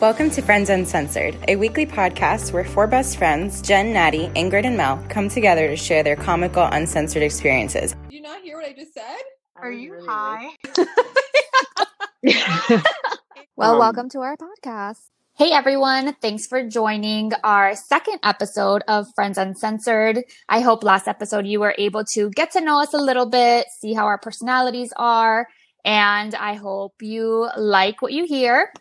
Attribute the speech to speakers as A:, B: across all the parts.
A: Welcome to Friends Uncensored, a weekly podcast where four best friends, Jen, Natty, Ingrid, and Mel, come together to share their comical, uncensored experiences.
B: Did you not hear what I just said?
C: Are you really high?
D: well,
E: Um,
D: welcome to our podcast. Hey everyone, thanks for joining our second episode of Friends Uncensored. I hope last episode you were able to get to know us a little bit, see how our personalities are, and I hope you like what you hear.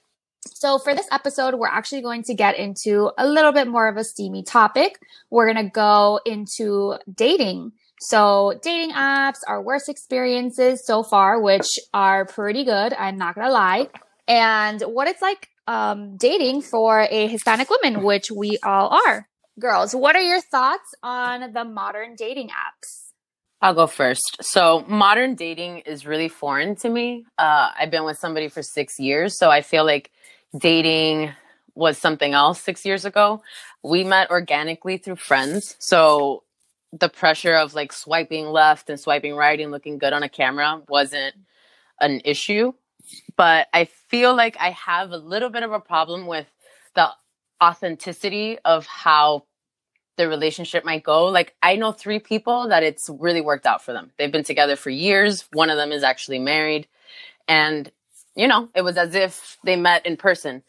D: So for this episode, we're actually going to get into a little bit more of a steamy topic. We're going to go into dating. So dating apps, our worst experiences so far, which are pretty good. I'm not going to lie. And what it's like um, dating for a Hispanic woman, which we all are. Girls, what are your thoughts on the modern dating apps?
E: I'll go first. So, modern dating is really foreign to me. Uh, I've been with somebody for six years, so I feel like dating was something else six years ago. We met organically through friends. So, the pressure of like swiping left and swiping right and looking good on a camera wasn't an issue. But I feel like I have a little bit of a problem with the authenticity of how the relationship might go. Like I know three people that it's really worked out for them. They've been together for years. One of them is actually married. And you know, it was as if they met in person.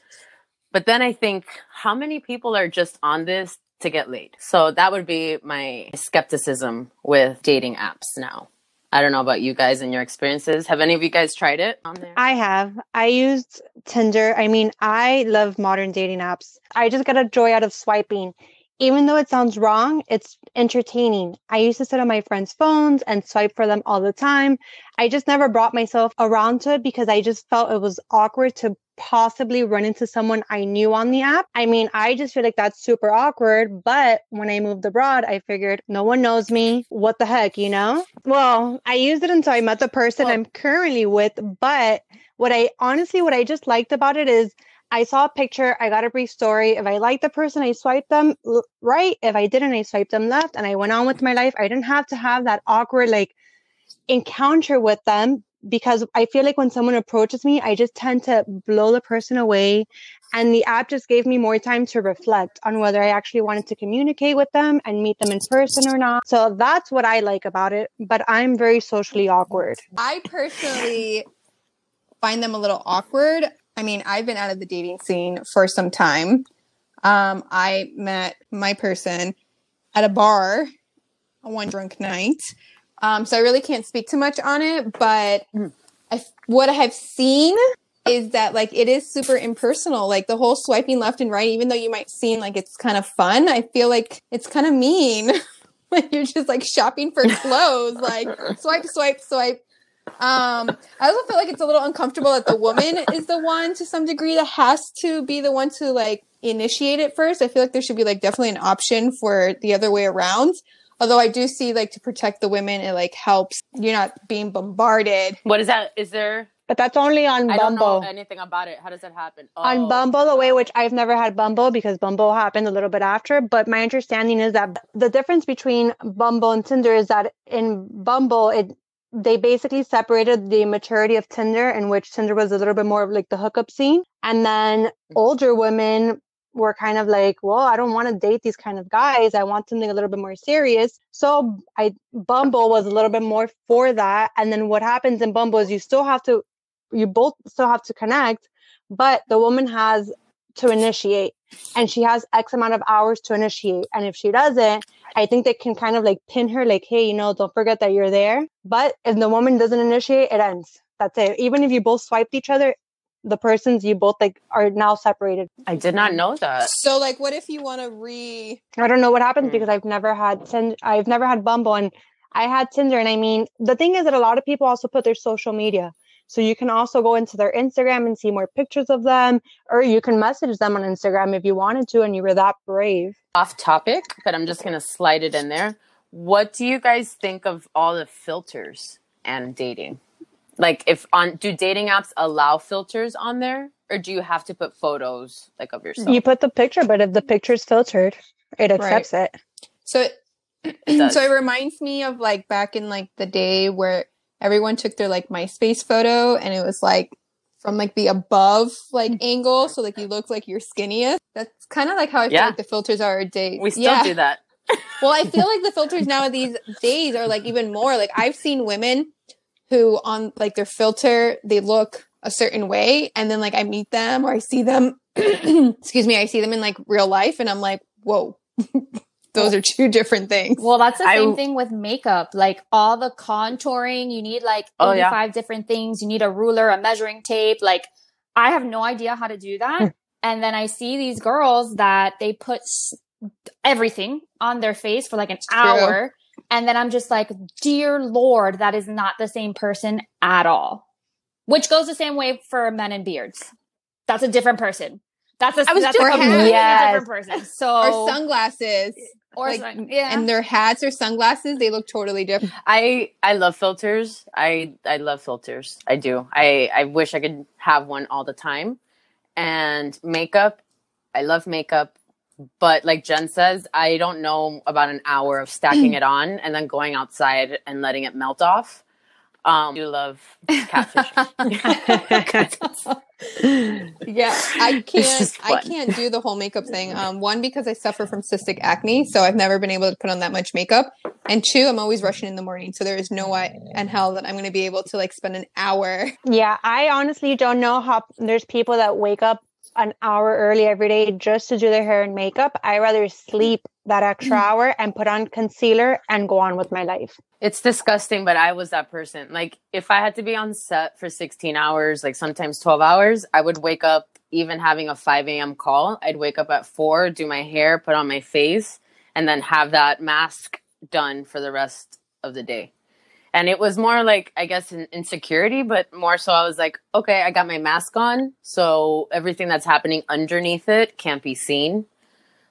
E: But then I think how many people are just on this to get laid? So that would be my skepticism with dating apps now. I don't know about you guys and your experiences. Have any of you guys tried it on there?
C: I have. I used Tinder. I mean, I love modern dating apps. I just get a joy out of swiping. Even though it sounds wrong, it's entertaining. I used to sit on my friends' phones and swipe for them all the time. I just never brought myself around to it because I just felt it was awkward to possibly run into someone I knew on the app. I mean, I just feel like that's super awkward. But when I moved abroad, I figured no one knows me. What the heck, you know? Well, I used it until I met the person
E: Well-
C: I'm currently with. But what I honestly, what I just liked about it is I saw a picture, I got a brief story. If I liked the person, I swiped them right. If I didn't, I swiped them left and I went on with my life. I didn't have to have that awkward like encounter with them because I feel like when someone approaches me, I just tend to blow the person away. And the app just gave me more time to reflect on whether I actually wanted to communicate with them and meet them in person or not. So that's what I like about it. But I'm very socially awkward.
B: I personally find them a little awkward. I mean, I've been out of the dating scene for some time. Um, I met my person at a bar on one drunk night. Um, so I really can't speak too much on it, but
E: Mm.
B: I, what I have seen is that like it is super impersonal. Like the whole swiping left and right, even though you might seem like it's kind of fun, I feel like it's kind of mean. like you're just like shopping for clothes, like swipe, swipe, swipe. Um, I also feel like it's a little uncomfortable that the woman is the one to some degree that has to be the one to like initiate it first. I feel like there should be like definitely an option for the other way around. Although I do see like to protect the women, it like helps you're not being bombarded.
E: What is that? Is there
C: But that's only on
E: I don't
C: Bumble.
E: know anything about it. How does that happen?
C: on
E: Oh.
C: Bumble away, which I've never had Bumble because Bumble happened a little bit after. But my understanding is that the difference between Bumble and Tinder is that in Bumble, it they basically separated the maturity of Tinder, in which Tinder was a little bit more of like the hookup scene, and then mm. older women were kind of like, well, I don't want to date these kind of guys. I want something a little bit more serious. So I Bumble was a little bit more for that. And then what happens in Bumble is you still have to you both still have to connect, but the woman has to initiate and she has X amount of hours to initiate. And if she doesn't, I think they can kind of like pin her, like, hey, you know, don't forget that you're there. But if the woman doesn't initiate, it ends. That's it. Even if you both swiped each other, the persons you both like are now separated.
E: I did not know that.
B: So like what if you want to re
C: I don't know what happens
E: Hmm.
C: because I've never had Tinder, I've never had Bumble and I had Tinder. And I mean, the thing is that a lot of people also put their social media. So you can also go into their Instagram and see more pictures of them, or you can message them on Instagram if you wanted to and you were that brave.
E: Off topic, but I'm just gonna slide it in there. What do you guys think of all the filters and dating? Like, if on do dating apps allow filters on there, or do you have to put photos like of yourself?
C: You put the picture, but if the picture's filtered, it accepts it.
B: So it,
E: It
B: so it reminds me of like back in like the day where everyone took their like MySpace photo and it was like from like the above like mm. angle, so like you look like you're skinniest. That's kind of like how I feel
E: Yeah.
B: like the filters are a date.
E: We still
B: yeah.
E: do that.
B: Well, I feel like the filters now these days are like even more. Like I've seen women who on like their filter they look a certain way, and then like I meet them or I see them. excuse me, I see them in like real life, and I'm like, whoa, those are two different things.
D: Well, that's the
E: I-
D: same thing with makeup. Like all the contouring, you need like
E: Oh, yeah.
D: 85 different things. You need a ruler, a measuring tape. Like I have no idea how to do that. Hmm. and then I see these girls that they put everything on their face for like an
B: True.
D: hour. And then I'm just like, dear Lord, that is not the same person at all. Which goes the same way for men and beards. That's a different person. That's a,
E: I was
D: that's
B: just-
D: a completely
C: Yes.
D: different person. So,
B: Or sunglasses,
D: or
B: like,
D: sun- yeah.
B: and their hats or sunglasses, they look totally different.
E: I I love filters. I I love filters. I do. I I wish I could have one all the time. And makeup, I love makeup, but like Jen says, I don't know about an hour of stacking it on and then going outside and letting it melt off. Um, I do love catfish.
B: Yeah, I can't. I can't do the whole makeup thing. Um, one because I suffer from cystic acne, so I've never been able to put on that much makeup. And two, I'm always rushing in the morning, so there is no way in hell that I'm going to be able to like spend an hour.
C: Yeah, I honestly don't know how there's people that wake up an hour early every day just to do their hair and makeup. I rather sleep that extra mm. hour and put on concealer and go on with my life.
E: It's disgusting, but I was that person. Like, if I had to be on set for 16 hours, like sometimes 12 hours, I would wake up, even having a 5 a.m. call, I'd wake up at 4, do my hair, put on my face, and then have that mask done for the rest of the day. And it was more like, I guess, an insecurity, but more so I was like, okay, I got my mask on. So everything that's happening underneath it can't be seen.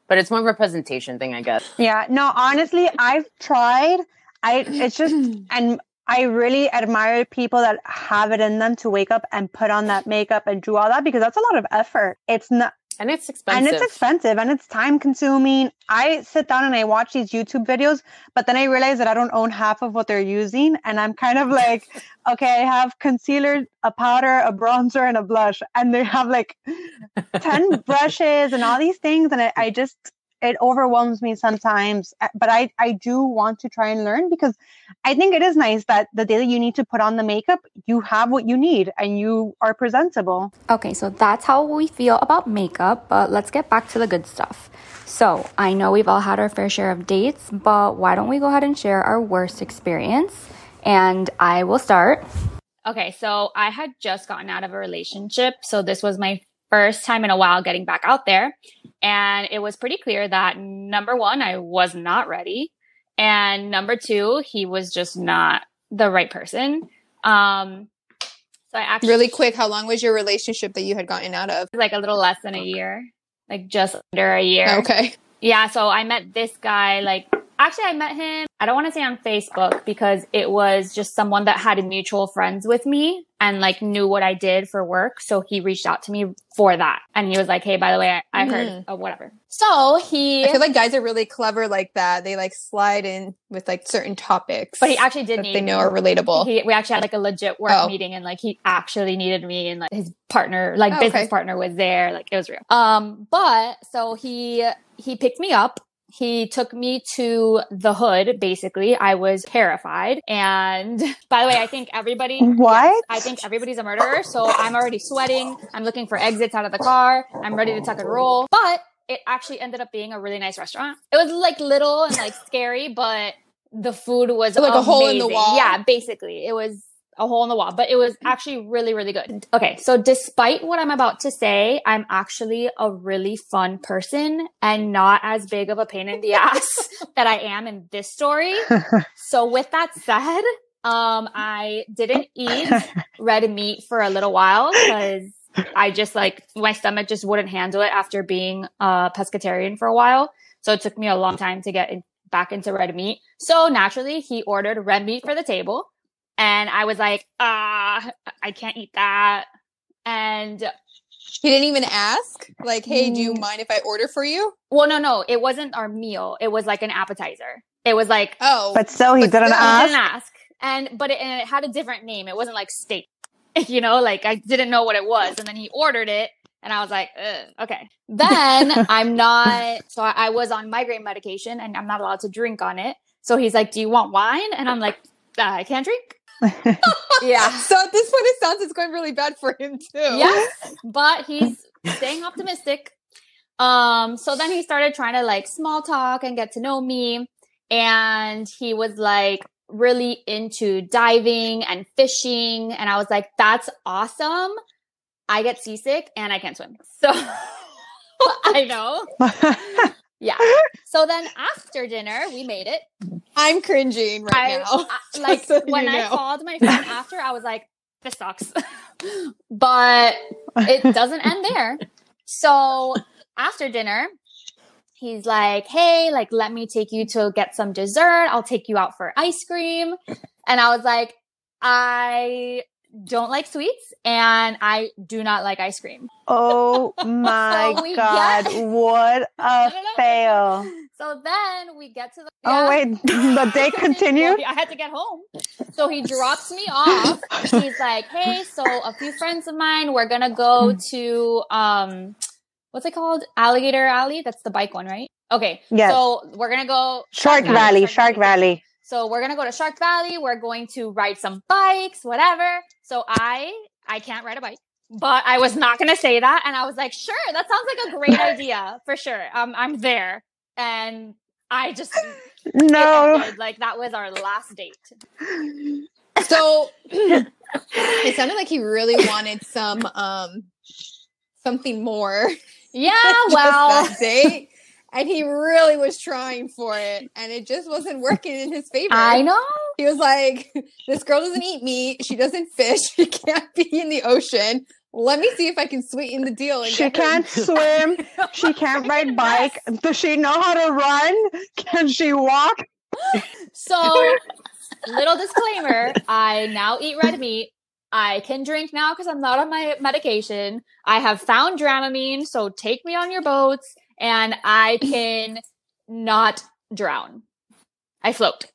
E: But it's more of a presentation thing, I guess.
C: Yeah, no, honestly, I've tried. I it's just and I really admire people that have it in them to wake up and put on that makeup and do all that because that's a lot of effort. It's not
E: And it's expensive.
C: and it's expensive and it's time consuming. I sit down and I watch these YouTube videos, but then I realize that I don't own half of what they're using. And I'm kind of like, okay, I have concealer, a powder, a bronzer, and a blush. And they have like 10 brushes and all these things. And I, I just, it overwhelms me sometimes. Uh, But I, I do want to try and learn because I think it is nice that the day that you need to put on the makeup, you have what you need and you are presentable.
D: Okay, so that's how we feel about makeup, but let's get back to the good stuff. So, I know we've all had our fair share of dates, but why don't we go ahead and share our worst experience? And I will start. Okay, so I had just gotten out of a relationship, so this was my first time in a while getting back out there. And it was pretty clear that number one, I was not ready. And number two, he was just not the right person. Um, so I actually
B: Really quick, how long was your relationship that you had gotten out of?
D: like a little less than a year, like just under a year.
B: Okay.
D: Yeah, so I met this guy like actually I met him I don't want to say on Facebook because it was just someone that had mutual friends with me and like knew what I did for work, so he reached out to me for that. And he was like, "Hey, by the way, I, I heard of whatever." So, he
B: I feel like guys are really clever like that. They like slide in with like certain topics.
D: but he actually did need
B: they know are relatable.
D: He, we actually had like a legit work
B: Oh.
D: meeting and like he actually needed me and like his partner, like
B: Oh,
D: business
B: okay.
D: partner was there. Like it was real. Um, but so he, he picked me up. He took me to the hood, basically. I was terrified. And by the way, I think everybody,
C: What?
D: Yes, I think everybody's a murderer. So I'm already sweating. I'm looking for exits out of the car. I'm ready to tuck and roll. But it actually ended up being a really nice restaurant. It was like little and like scary, but the food was
B: like, a hole in the wall?
D: Yeah, basically. It was a hole in the wall, but it was actually really, really good. Okay. So despite what I'm about to say, I'm actually a really fun person and not as big of a pain in the ass that I am in this story. So with that said, um, I didn't eat red meat for a little while because I just like my stomach just wouldn't handle it after being a pescatarian for a while. So it took me a long time to get in, back into red meat. So naturally, he ordered red meat for the table, and I was like, ah, I can't eat that. And
B: He didn't even ask, like, "Hey, do you
D: Mm.
B: mind if I order for you?"
D: well, no, no, it wasn't our meal. It was like an appetizer. It was like
B: Oh,
C: But still, he
B: But
C: didn't
B: still,
C: ask.
D: didn't ask, and but it, and it had a different name. It wasn't like steak. you know, like I didn't know what it was. And then he ordered it and I was like, okay. Then I'm not, so I, I was on migraine medication and I'm not allowed to drink on it. So he's like, do you want wine? And I'm like, uh, I can't drink. Yeah.
B: So at this point, it sounds it's going really bad for him too.
D: Yes. But he's staying optimistic. Um, so then he started trying to like small talk and get to know me. And he was like really into diving and fishing. And I was like, that's awesome. I get seasick and I can't swim. So I know. Yeah. So then after dinner, we made it.
B: I'm cringing right
D: I,
B: now.
D: I- like
B: so
D: when I
B: know.
D: called my friend after, I was like, this sucks. but it doesn't end there. So after dinner, he's like, hey, like, let me take you to get some dessert. I'll take you out for ice cream. And I was like, I don't like sweets and I do not like ice cream.
C: Oh my
D: So we
C: god,
D: get-
C: what a fail.
D: So then we get to the.
C: Oh
D: yeah.
C: wait, the day continued?
D: I had to get home. So he drops me off. He's like, "Hey, so a few friends of mine, we're gonna go to um, what's it called? Alligator Alley. That's the bike one, right? Okay.
C: Yes.
D: So we're gonna go
C: Shark Valley, Shark Valley.
D: So we're gonna go to Shark Valley. We're going to ride some bikes, whatever. So I I can't ride a bike. But I was not gonna say that, and I was like, "Sure, that sounds like a great idea for sure. Um, I'm there." And I just
C: No.
D: like that was our last date.
B: So it sounded like he really wanted some um something more
D: Yeah, well,
B: date. And he really was trying for it, and it just wasn't working in his favor.
D: I know.
B: He was like, "This girl doesn't eat meat. She doesn't fish. She can't be in the ocean. Let me see if I can sweeten the deal." And
C: She can't swim. She can't ride bike. Does she know how to run? Can she walk?
D: So, little disclaimer: I now eat red meat. I can drink now because I'm not on my medication. I have found Dramamine, so take me on your boats, and I can not drown. I float.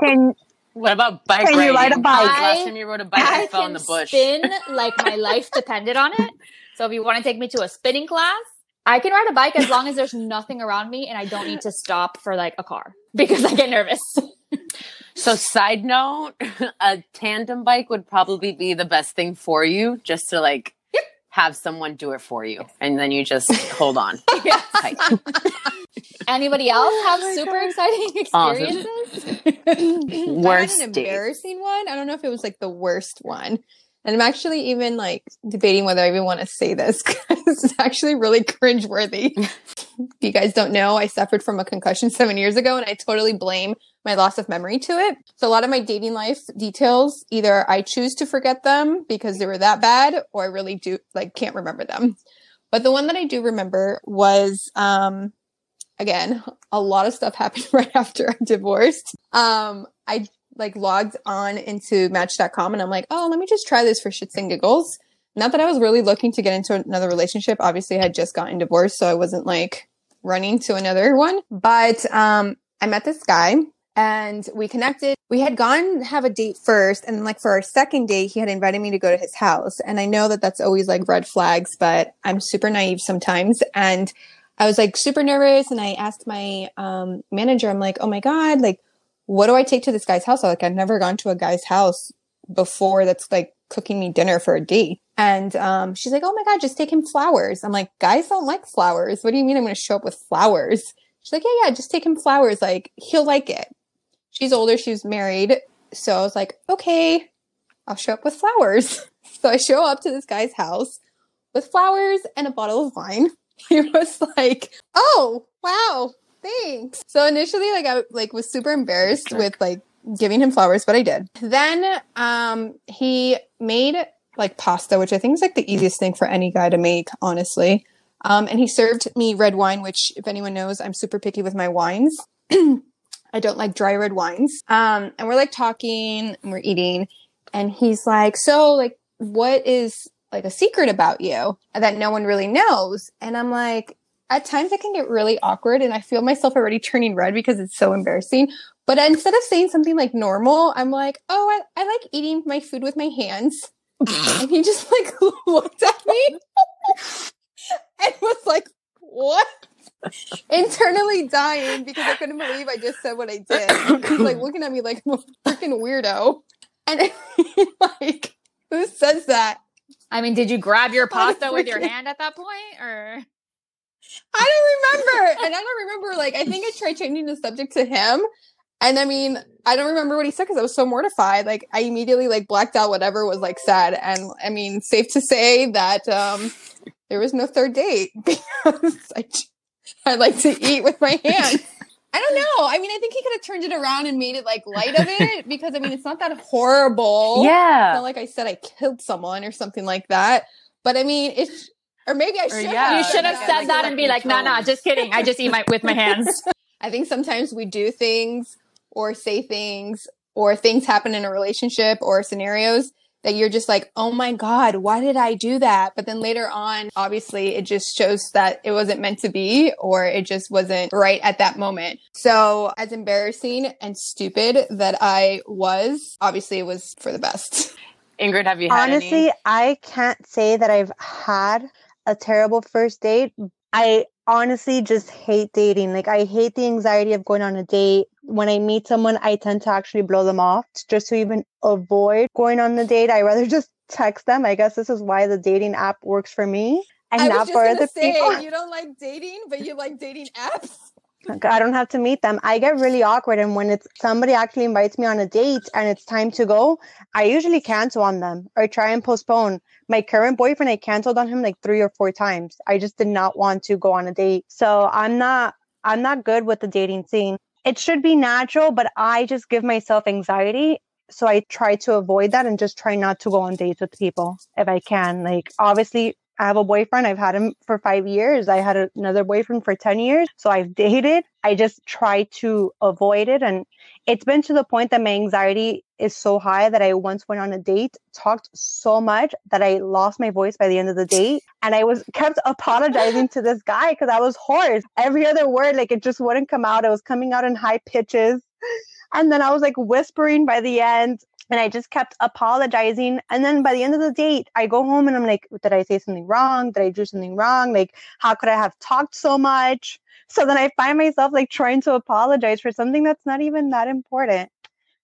C: Can
E: What about bike
C: Can you ride a bike?
E: Last
D: I-
E: time you rode a bike, I, fell in the bush.
D: spin like my life depended on it. So if you want to take me to a spinning class, I can ride a bike as long as there's nothing around me and I don't need to stop for like a car because I get nervous.
E: So, side note, a tandem bike would probably be the best thing for you, just to like have someone do it for you, and then you just hold on.
D: Anybody else have oh super exciting oh,
E: Awesome.
D: experiences?
B: I
E: Worst
B: had an
E: date.
B: embarrassing one. I don't know if it was like the worst one. And I'm actually even like debating whether I even want to say this because it's actually really cringeworthy. if you guys don't know, I suffered from a concussion seven years ago and I totally blame my loss of memory to it. So a lot of my dating life details, either I choose to forget them because they were that bad or I really do like can't remember them. But the one that I do remember was um again, a lot of stuff happened right after I divorced. Um I like logged on into match.com and I'm like, oh, let me just try this for shits and giggles. Not that I was really looking to get into another relationship. Obviously, I had just gotten divorced, so I wasn't like running to another one. But um, I met this guy and we connected. We had gone have a date first, and like for our second date, he had invited me to go to his house. And I know that that's always like red flags, but I'm super naive sometimes. And I was like super nervous, and I asked my um, manager, I'm like, oh my god, like what do I take to this guy's house? Like, I've never gone to a guy's house before that's like cooking me dinner for a date. And um, she's like, oh my God, just take him flowers. I'm like, guys don't like flowers. What do you mean I'm going to show up with flowers? She's like, yeah, yeah, just take him flowers. Like, he'll like it. She's older, she's married. So I was like, okay, I'll show up with flowers. so I show up to this guy's house with flowers and a bottle of wine. He was like, oh, wow, thanks. So initially, like I like was super embarrassed with like giving him flowers, but I did. Then um he made like pasta, which I think is like the easiest thing for any guy to make, honestly. Um, and he served me red wine, which if anyone knows, I'm super picky with my wines. I don't like dry red wines. Um, and we're like talking and we're eating, and he's like, "So, like, what is like a secret about you that no one really knows?" And I'm like, at times it can get really awkward and I feel myself already turning red because it's so embarrassing. But instead of saying something like normal, I'm like, oh, I, I like eating my food with my hands. and he just like looked at me and was like, "What?" Internally dying because I couldn't believe I just said what I did. He's like looking at me like I'm a freaking weirdo, and like, who says that?
D: I mean, did you grab your pasta with your hand at that point, or
B: I don't remember. And I don't remember, like, I think I tried changing the subject to him. And I mean, I don't remember what he said because I was so mortified. Like, I immediately, like, blacked out whatever was, like, said. And I mean, safe to say that um, there was no third date because I, I like to eat with my hands. I don't know. I mean, I think he could have turned it around and made it, like, light of it because, I mean, it's not that horrible.
E: Yeah.
B: not like I said I killed someone or something like that. But I mean, it's, or maybe I should
E: yeah.
D: you should have
E: yeah,
D: said
E: like
D: that and be like, "No, no,
E: tones.
D: just kidding. I just eat my with my hands."
B: I think sometimes we do things or say things or things happen in a relationship or scenarios that you're just like, oh my God, why did I do that? But then later on, obviously, it just shows that it wasn't meant to be or it just wasn't right at that moment. So, as embarrassing and stupid that I was, obviously, it was for the best.
E: Ingrid, have you had
C: Honestly,
E: any?
C: I can't say that I've had a terrible first date. I honestly just hate dating. Like, I hate the anxiety of going on a date. When I meet someone, I tend to actually blow them off just to even avoid going on the date. I rather just text them. I guess this is why the dating app works for me and
B: I was
C: not for
B: say,
C: people.
B: you don't like dating, but you like dating apps.
C: I don't have to meet them. I get really awkward. And when it's somebody actually invites me on a date and it's time to go, I usually cancel on them or try and postpone. My current boyfriend, I canceled on him like three or four times. I just did not want to go on a date. So I'm not, I'm not good with the dating scene. It should be natural, but I just give myself anxiety. So I try to avoid that and just try not to go on dates with people if I can. Like, obviously, I have a boyfriend. I've had him for five years. I had another boyfriend for 10 years. So I've dated. I just try to avoid it. And it's been to the point that my anxiety is so high that I once went on a date, talked so much that I lost my voice by the end of the date. And I was kept apologizing to this guy because I was hoarse. Every other word, like it just wouldn't come out. It was coming out in high pitches. And then I was like whispering by the end and I just kept apologizing. And then by the end of the date, I go home and I'm like, did I say something wrong? Did I do something wrong? Like, how could I have talked so much? So then I find myself like trying to apologize for something that's not even that important.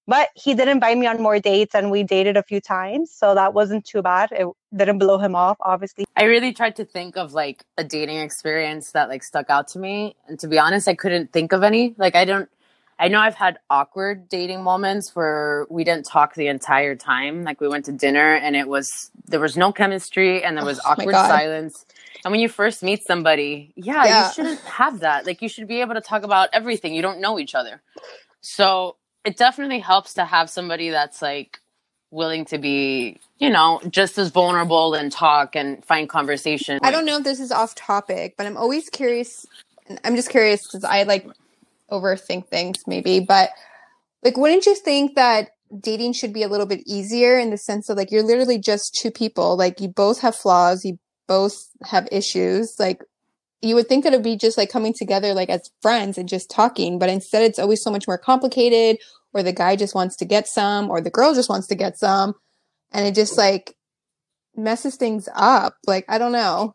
C: But he did invite me on more dates and we dated a few times. So that wasn't too bad. It didn't blow him off, obviously.
E: I really tried to think of like a dating experience that like stuck out to me. And to be honest, I couldn't think of any. Like I don't I know I've had awkward dating moments where we didn't talk the entire time. Like we went to dinner and it was there was no chemistry and there was
B: Oh
E: awkward silence. And when you first meet somebody, yeah,
B: Yeah.
E: you shouldn't have that. Like you should be able to talk about everything. You don't know each other. So it definitely helps to have somebody that's like willing to be, you know, just as vulnerable and talk and find conversation.
B: I don't know if this is off topic, but I'm always curious. I'm just curious because I like overthink things maybe, but like, wouldn't you think that dating should be a little bit easier in the sense of like you're literally just two people, like you both have flaws, you both have issues, like you would think that it'd be just like coming together like as friends and just talking, but instead it's always so much more complicated, or the guy just wants to get some, or the girl just wants to get some, and it just like messes things up. Like, I don't know.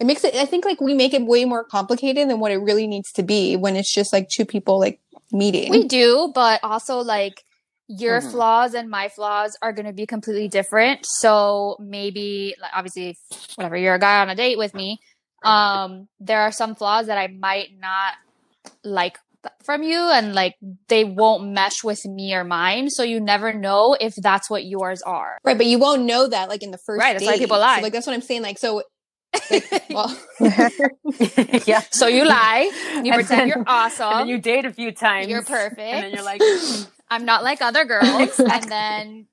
B: It makes it, I think like we make it way more complicated than what it really needs to be when it's just like two people like meeting.
D: We do, but also like your
E: Mhm.
D: flaws and my flaws are going to be completely different. So maybe, like, obviously, whatever, you're a guy on a date with me. Um, there are some flaws that I might not like from you, and like they won't mesh with me or mine. So you never know if that's what yours are.
B: Right, but you won't know that like in the first
D: Right, that's why
B: date.
D: people
B: So,
D: lie.
B: like that's what I'm saying. Like so well
E: yeah.
D: So you lie, you
E: And
D: pretend
E: then-
D: you're awesome.
E: And you date a few times.
D: You're perfect.
E: And then you're like, "Hmm,
D: I'm not like other girls. And then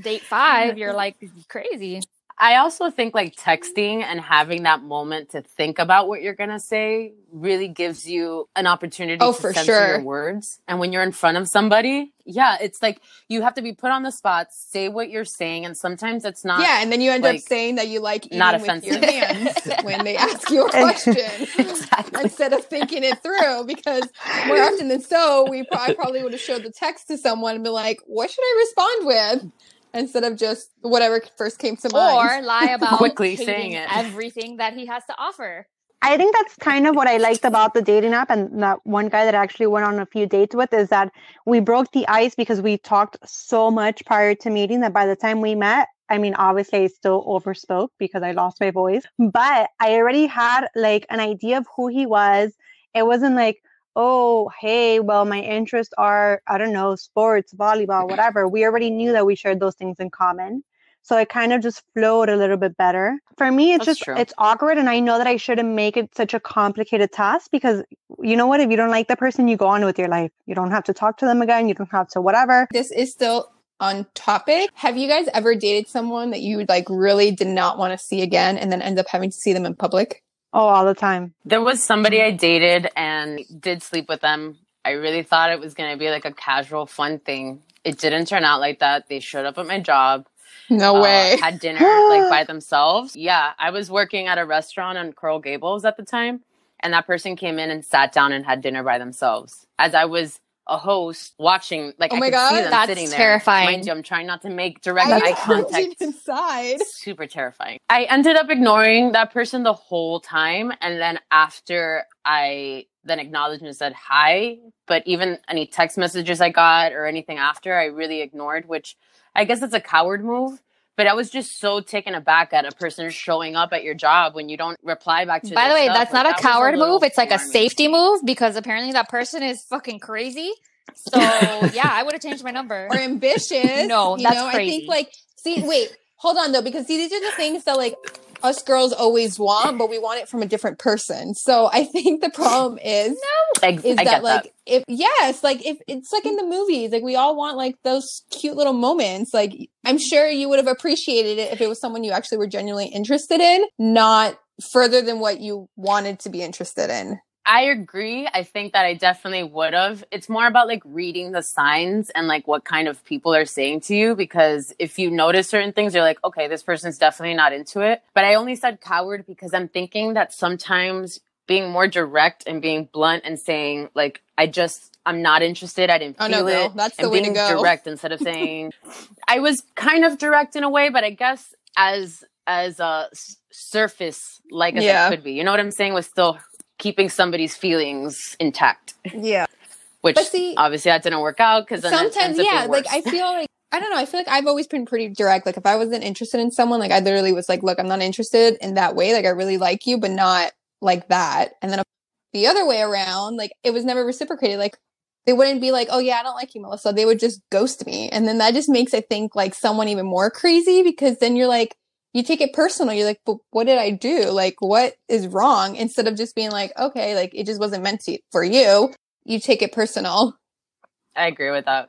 D: date five, you're like crazy.
E: I also think like texting and having that moment to think about what you're gonna say really gives you an opportunity
B: Oh,
E: to
B: for
E: censor
B: sure.
E: your words. And when you're in front of somebody, yeah, it's like you have to be put on the spot, say what you're saying, and sometimes it's not.
B: yeah, and then you end up saying that you like eating
E: not
B: with your
E: offensive.
B: hands when they ask you a question
E: exactly.
B: instead of thinking it through. Because more often than so, we I probably would have showed the text to someone and be like, "What should I respond with?" Instead of just whatever first came to mind.
D: Or lie about
E: Quickly saying it.
D: everything that he has to offer.
C: I think that's kind of what I liked about the dating app and that one guy that I actually went on a few dates with is that we broke the ice because we talked so much prior to meeting that by the time we met, I mean, obviously I still overspoke because I lost my voice, but I already had like an idea of who he was. It wasn't like, oh, hey, well, my interests are, I don't know, sports, volleyball, whatever. We already knew that we shared those things in common. So it kind of just flowed a little bit better. For me, it's
E: That's
C: just
E: true.
C: it's awkward and I know that I shouldn't make it such a complicated task because you know what? If you don't like the person, you go on with your life. You don't have to talk to them again. You don't have to whatever.
B: This is still on topic. Have you guys ever dated someone that you like really did not want to see again and then end up having to see them in public?
C: Oh, all the time.
E: There was somebody I dated and did sleep with them. I really thought it was going to be like a casual, fun thing. It didn't turn out like that. They showed up at my job.
B: No
E: uh,
B: way.
E: had dinner like by themselves. Yeah, I was working at a restaurant on Coral Gables at the time, and that person came in and sat down and had dinner by themselves. As I was a host watching, like
B: Oh
E: I
B: my
E: could
B: God,
E: see them
D: that's
E: sitting there.
D: terrifying.
E: Mind you, I'm trying not to make direct
B: I
E: eye contact.
B: inside.
E: Super terrifying. I ended up ignoring that person the whole time, and then after I then acknowledged and said hi, but even any text messages I got or anything after, I really ignored, which I guess it's a coward move. But I was just so taken aback at a person showing up at your job when you don't reply back to.
D: By the way,
E: stuff.
D: that's
E: Like,
D: not a
E: that was
D: coward
E: little
D: move. It's like a safety move because apparently that person is fucking crazy. So yeah, I would have changed my number.
B: or ambitious.
D: No,
B: you
D: that's
B: know, I think like see, wait, hold on though, because see, these are the things that like us girls always want, but we want it from a different person. So I think the problem is
E: Ex-
B: is
E: I
B: that like
E: that.
B: if yes, like if it's like in the movies, like we all want like those cute little moments. Like I'm sure you would have appreciated it if it was someone you actually were genuinely interested in, not further than what you wanted to be interested in.
E: I agree. I think that I definitely would have. It's more about like reading the signs and like what kind of people are saying to you because if you notice certain things, you're like, okay, this person's definitely not into it. But I only said coward because I'm thinking that sometimes being more direct and being blunt and saying like, I just, I'm not interested. I didn't
B: Oh,
E: feel
B: no, girl.
E: it.
B: That's the
E: and
B: way to go.
E: direct instead of saying, I was kind of direct in a way, but I guess as, as a surface like as
B: Yeah.
E: I could be, you know what I'm saying? Was still keeping somebody's feelings intact.
B: Yeah.
E: which
B: see-
E: obviously that didn't work out because
B: sometimes yeah like i feel like i don't know i feel like i've always been pretty direct. Like if i wasn't interested in someone like i literally was like look i'm not interested in that way. Like i really like you but not like that. And then the other way around like it was never reciprocated. Like they wouldn't be like oh yeah i don't like you melissa. They would just ghost me. And then that just makes i think like someone even more crazy because then you're like you take it personal you're like but what did i do like what is wrong instead of just being like okay like it just wasn't meant to for you you take it personal
E: i agree with that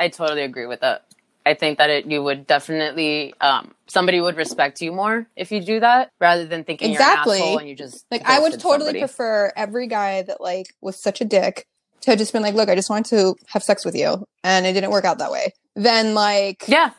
E: i totally agree with that i think that it you would definitely um somebody would respect you more if you do that rather than thinking
B: Exactly.
E: you're an and you just
B: Like I would totally
E: somebody.
B: prefer every guy that like was such a dick to have just been like, look, I just wanted to have sex with you and it didn't work out that way. Then like
E: yeah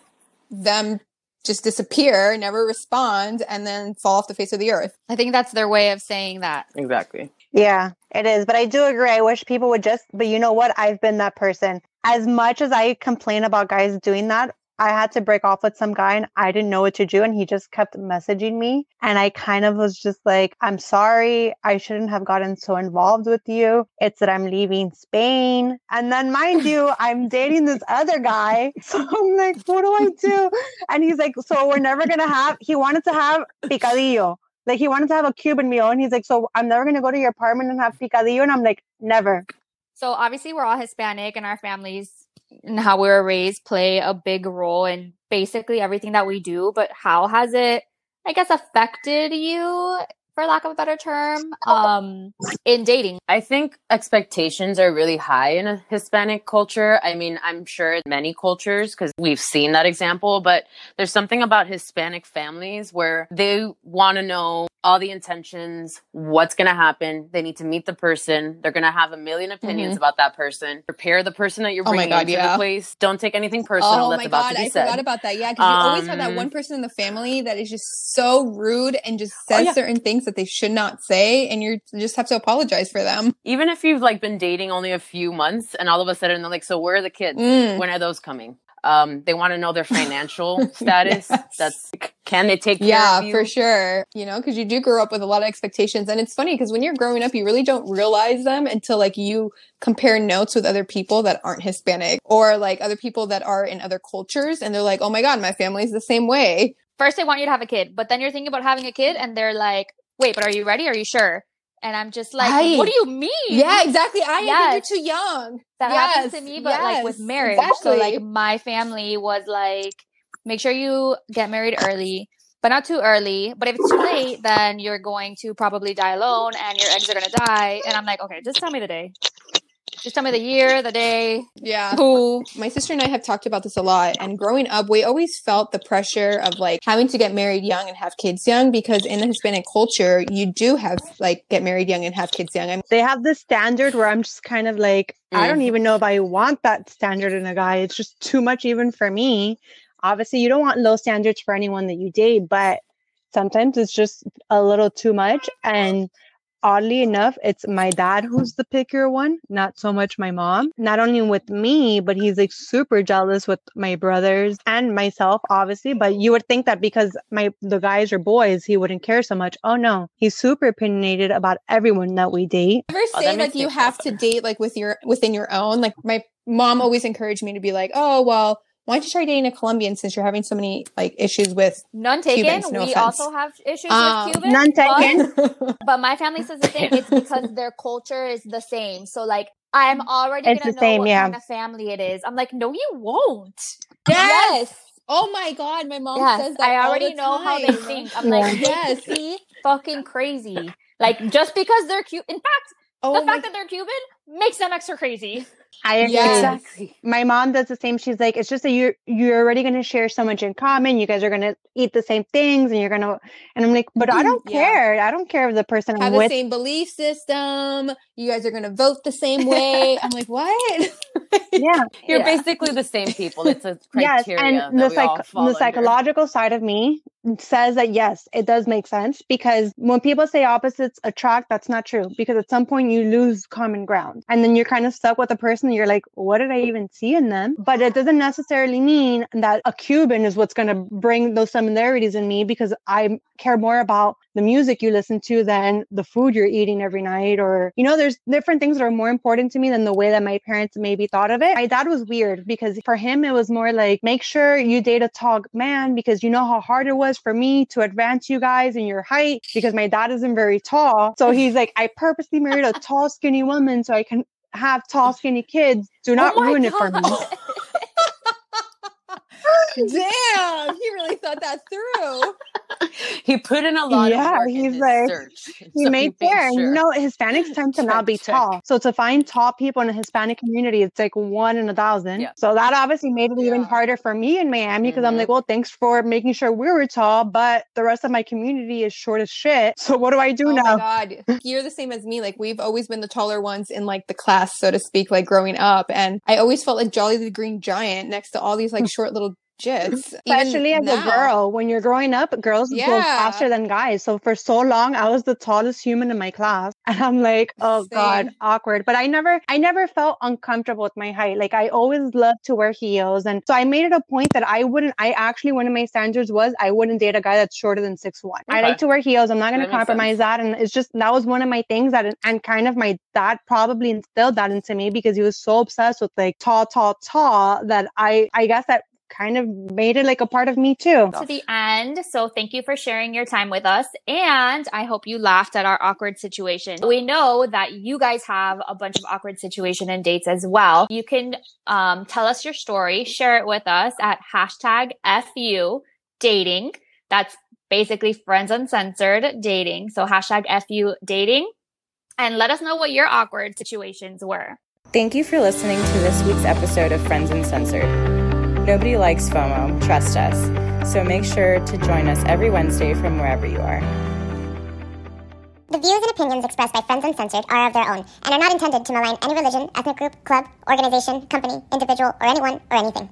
B: them just disappear, never respond, and then fall off the face of the earth.
D: I think that's their way of saying that.
E: exactly
C: Yeah, it is. But I do agree. I wish people would just, but you know what? I've been that person. As much as I complain about guys doing that, I had to break off with some guy and I didn't know what to do. And he just kept messaging me. And I kind of was just like, I'm sorry. I shouldn't have gotten so involved with you. It's that I'm leaving Spain. And then, mind you, I'm dating this other guy. So I'm like, what do I do? And he's like, so we're never going to have, he wanted to have picadillo. Like he wanted to have a Cuban meal, and he's like, "So I'm never gonna go to your apartment and have picadillo." And I'm like, "Never."
D: So obviously we're all Hispanic and our families and how we were raised play a big role in basically everything that we do. But how has it, I guess, affected you, for lack of a better term, um, in dating?
E: I think expectations are really high in a Hispanic culture. I mean, I'm sure in many cultures because we've seen that example, but there's something about Hispanic families where they want to know all the intentions, what's going to happen. They need to meet the person. They're going to have a million opinions about that person. Prepare the person that you're
B: Mm-hmm. Oh
E: bringing
B: God,
E: into
B: yeah.
E: the place. Don't take anything personal
B: oh
E: that's
B: my
E: about
B: god,
E: to be
B: I
E: said.
B: forgot about that. Yeah, because you always have that
E: Um,
B: one person in the family that is just so rude and just says
E: yeah.
B: certain things that they should not say, and you just have to apologize for them.
E: Even if you've like been dating only a few months and all of a sudden they're like, so where are the kids?
B: Mm.
E: when are those coming Um, they want to know their financial status.
B: Yes.
E: That's can they take care
B: Yeah,
E: of you?
B: for sure. You know, because you do grow up with a lot of expectations. And it's funny because when you're growing up, you really don't realize them until like you compare notes with other people that aren't Hispanic or like other people that are in other cultures. And they're like, oh my God, my family's the same way.
D: First, they want you to have a kid, but then you're thinking about having a kid, and they're like, "Wait, but are you ready? Are you sure?" And I'm just like,
B: Right.
D: "What do you mean?"
B: Yeah, exactly. I
D: Yes.
B: think you're too young.
D: that
B: Yes,
D: happens to me, but like with
B: yes,
D: marriage. So like my family was like, make sure you get married early, but not too early. But if it's too late, then you're going to probably die alone and your eggs are gonna die. And I'm like, okay, just tell me the day. Just tell me the year, the day,
B: Yeah.
D: who.
B: My sister and I have talked about this a lot. And growing up, we always felt the pressure of like having to get married young and have kids young because in the Hispanic culture, you do have like get married young and have kids young. I
C: They have this standard where I'm just kind of like, I don't
E: Mhm.
C: even know if I want that standard in a guy. It's just too much even for me. Obviously, you don't want low standards for anyone that you date, but sometimes it's just a little too much. And oddly enough, it's my dad who's the pickier one, not so much my mom. Not only with me, but he's like super jealous with my brothers and myself, obviously. But you would think that because my the guys are boys, he wouldn't care so much. Oh no, he's super opinionated about everyone that we date.
B: never
E: Oh,
B: say
E: that
B: like you
E: feel
B: have to date like with your within your own. Like my mom always encouraged me to be like, oh well, why don't you try dating a Colombian since you're having so many like issues with
D: None taken.
B: Cubans, no
D: we
B: offense.
D: also have issues
B: Um,
D: with Cubans.
C: None taken.
D: But my family says the same. It's because their culture is the same. So like I'm already
C: It's
D: gonna
C: the
D: know
C: same,
D: what
C: yeah.
D: kind of family it is. I'm like, no, you won't.
B: Yes. Oh my god, my mom
D: Yes,
B: says that.
D: I
B: all
D: already
B: the
D: know how they think. I'm
C: Yeah.
D: like,
B: Yes.
D: yes, fucking crazy. Like just because they're cute. In fact,
B: Oh
D: the
B: my
D: fact that they're Cuban makes them extra crazy.
C: I agree.
B: Yes.
E: Exactly.
C: My mom does the same. She's like, it's just that you're you're already gonna share so much in common. You guys are gonna eat the same things, and you're gonna. And I'm like, but I mm, don't
B: Yeah.
C: care. I don't care if the person I'm
B: have the
C: with.
B: same belief system. You guys are gonna vote the same way. I'm like, what?
C: Yeah.
E: You're
B: Yeah.
E: basically the same people. It's a
C: Yes, and the psych- the
E: under.
C: psychological side of me says that yes, it does make sense because when people say opposites attract, that's not true because at some point you lose common ground and then you're kind of stuck with a person. You're like, what did I even see in them? But it doesn't necessarily mean that a Cuban is what's going to bring those similarities in me because I care more about the music you listen to than the food you're eating every night or you know there's different things that are more important to me than the way that my parents maybe thought of it. My dad was weird because for him it was more like make sure you date a tall man because you know how hard it was for me to advance you guys in your height because my dad isn't very tall. So he's like i purposely married a tall skinny woman so i can have tall skinny kids. Do oh not
D: Oh
C: ruin it for me.
D: God.
B: Damn, he really thought that through.
E: He put in a lot
C: Yeah,
E: of work
C: he's
E: in his
C: like-
E: search.
C: He
E: So
C: made fair. And you
E: sure.
C: know, Hispanics tend to not be
E: Check, check.
C: tall. So to find tall people in the Hispanic community, it's like one in a thousand.
E: Yeah.
C: So that obviously made it even harder for me in Miami because I'm
E: Mhm.
C: like, well, thanks for making sure we were tall, but the rest of my community is short as shit. So what do I do
B: Oh
C: now?
B: my god, you're the same as me. Like we've always been the taller ones in like the class, so to speak, like growing up, and I always felt like Jolly the Green Giant next to all these like short little jits.
C: Especially as a girl, when you're growing up, girls go
B: Yeah.
C: faster than guys. So for so long, I was the tallest human in my class, and I'm like, oh god, awkward. But I never, I never felt uncomfortable with my height. Like I always loved to wear heels, and so I made it a point that I wouldn't. I actually, one of my standards was I wouldn't date a guy that's shorter than six one. I like to wear heels. I'm not going to compromise that, and it's just that was one of my things that, and kind of my dad probably instilled that into me because he was so obsessed with like tall, tall, tall that I, I guess that kind of made it like a part of me too.
D: to the end. So thank you for sharing your time with us. And I hope you laughed at our awkward situation. We know that you guys have a bunch of awkward situation and dates as well. You can um, tell us your story, share it with us at hashtag FU dating. That's basically friends uncensored dating. So hashtag FU dating. And let us know what your awkward situations were.
A: Thank you for listening to this week's episode of Friends Uncensored. Nobody likes FOMO, trust us. So make sure to join us every Wednesday from wherever you are.
F: The views and opinions expressed by Friends Uncensored are of their own and are not intended to malign any religion, ethnic group, club, organization, company, individual, or anyone or anything.